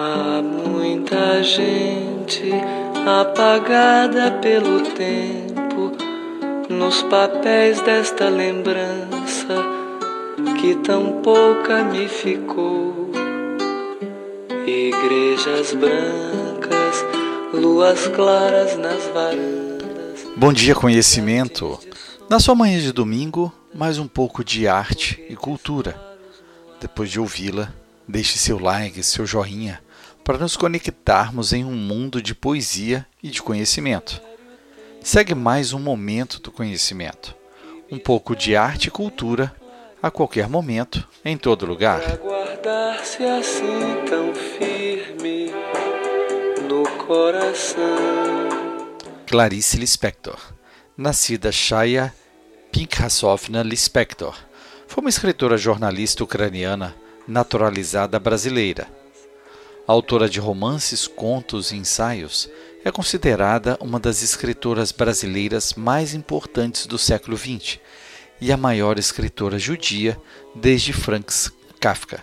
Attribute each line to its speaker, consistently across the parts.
Speaker 1: Há muita gente apagada pelo tempo nos papéis desta lembrança que tão pouca me ficou. Igrejas brancas, luas claras nas varandas.
Speaker 2: Bom dia, conhecimento. Na sua manhã de domingo, mais um pouco de arte e cultura. Depois de ouvi-la, deixe seu like, seu joinha para nos conectarmos em um mundo de poesia e de conhecimento. Segue mais um momento do conhecimento. Um pouco de arte e cultura a qualquer momento, em todo lugar.
Speaker 1: guardar-se assim tão firme no coração.
Speaker 2: Clarice Lispector, nascida Shaya Pinkhasovna Lispector, foi uma escritora jornalista ucraniana naturalizada brasileira autora de romances, contos e ensaios, é considerada uma das escritoras brasileiras mais importantes do século XX e a maior escritora judia desde Franz Kafka.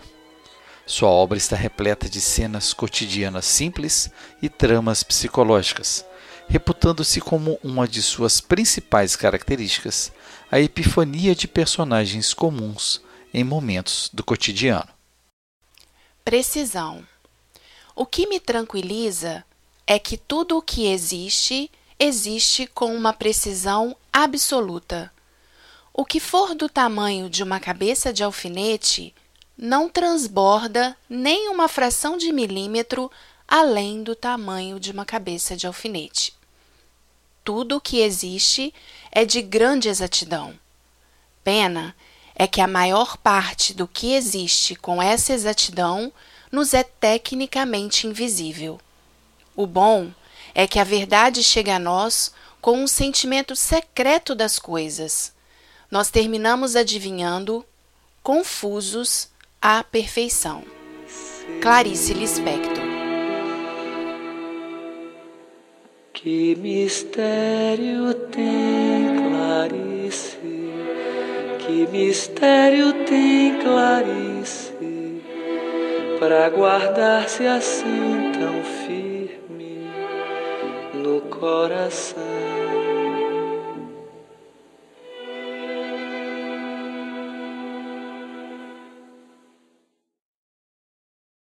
Speaker 2: Sua obra está repleta de cenas cotidianas simples e tramas psicológicas, reputando-se como uma de suas principais características a epifania de personagens comuns em momentos do cotidiano.
Speaker 3: Precisão o que me tranquiliza é que tudo o que existe, existe com uma precisão absoluta. O que for do tamanho de uma cabeça de alfinete não transborda nem uma fração de milímetro além do tamanho de uma cabeça de alfinete. Tudo o que existe é de grande exatidão. Pena é que a maior parte do que existe com essa exatidão nos é tecnicamente invisível. O bom é que a verdade chega a nós com um sentimento secreto das coisas. Nós terminamos adivinhando, confusos, à perfeição. Clarice Lispector
Speaker 1: Que mistério tem Clarice? Que mistério tem Clarice? para guardar-se assim tão firme no coração.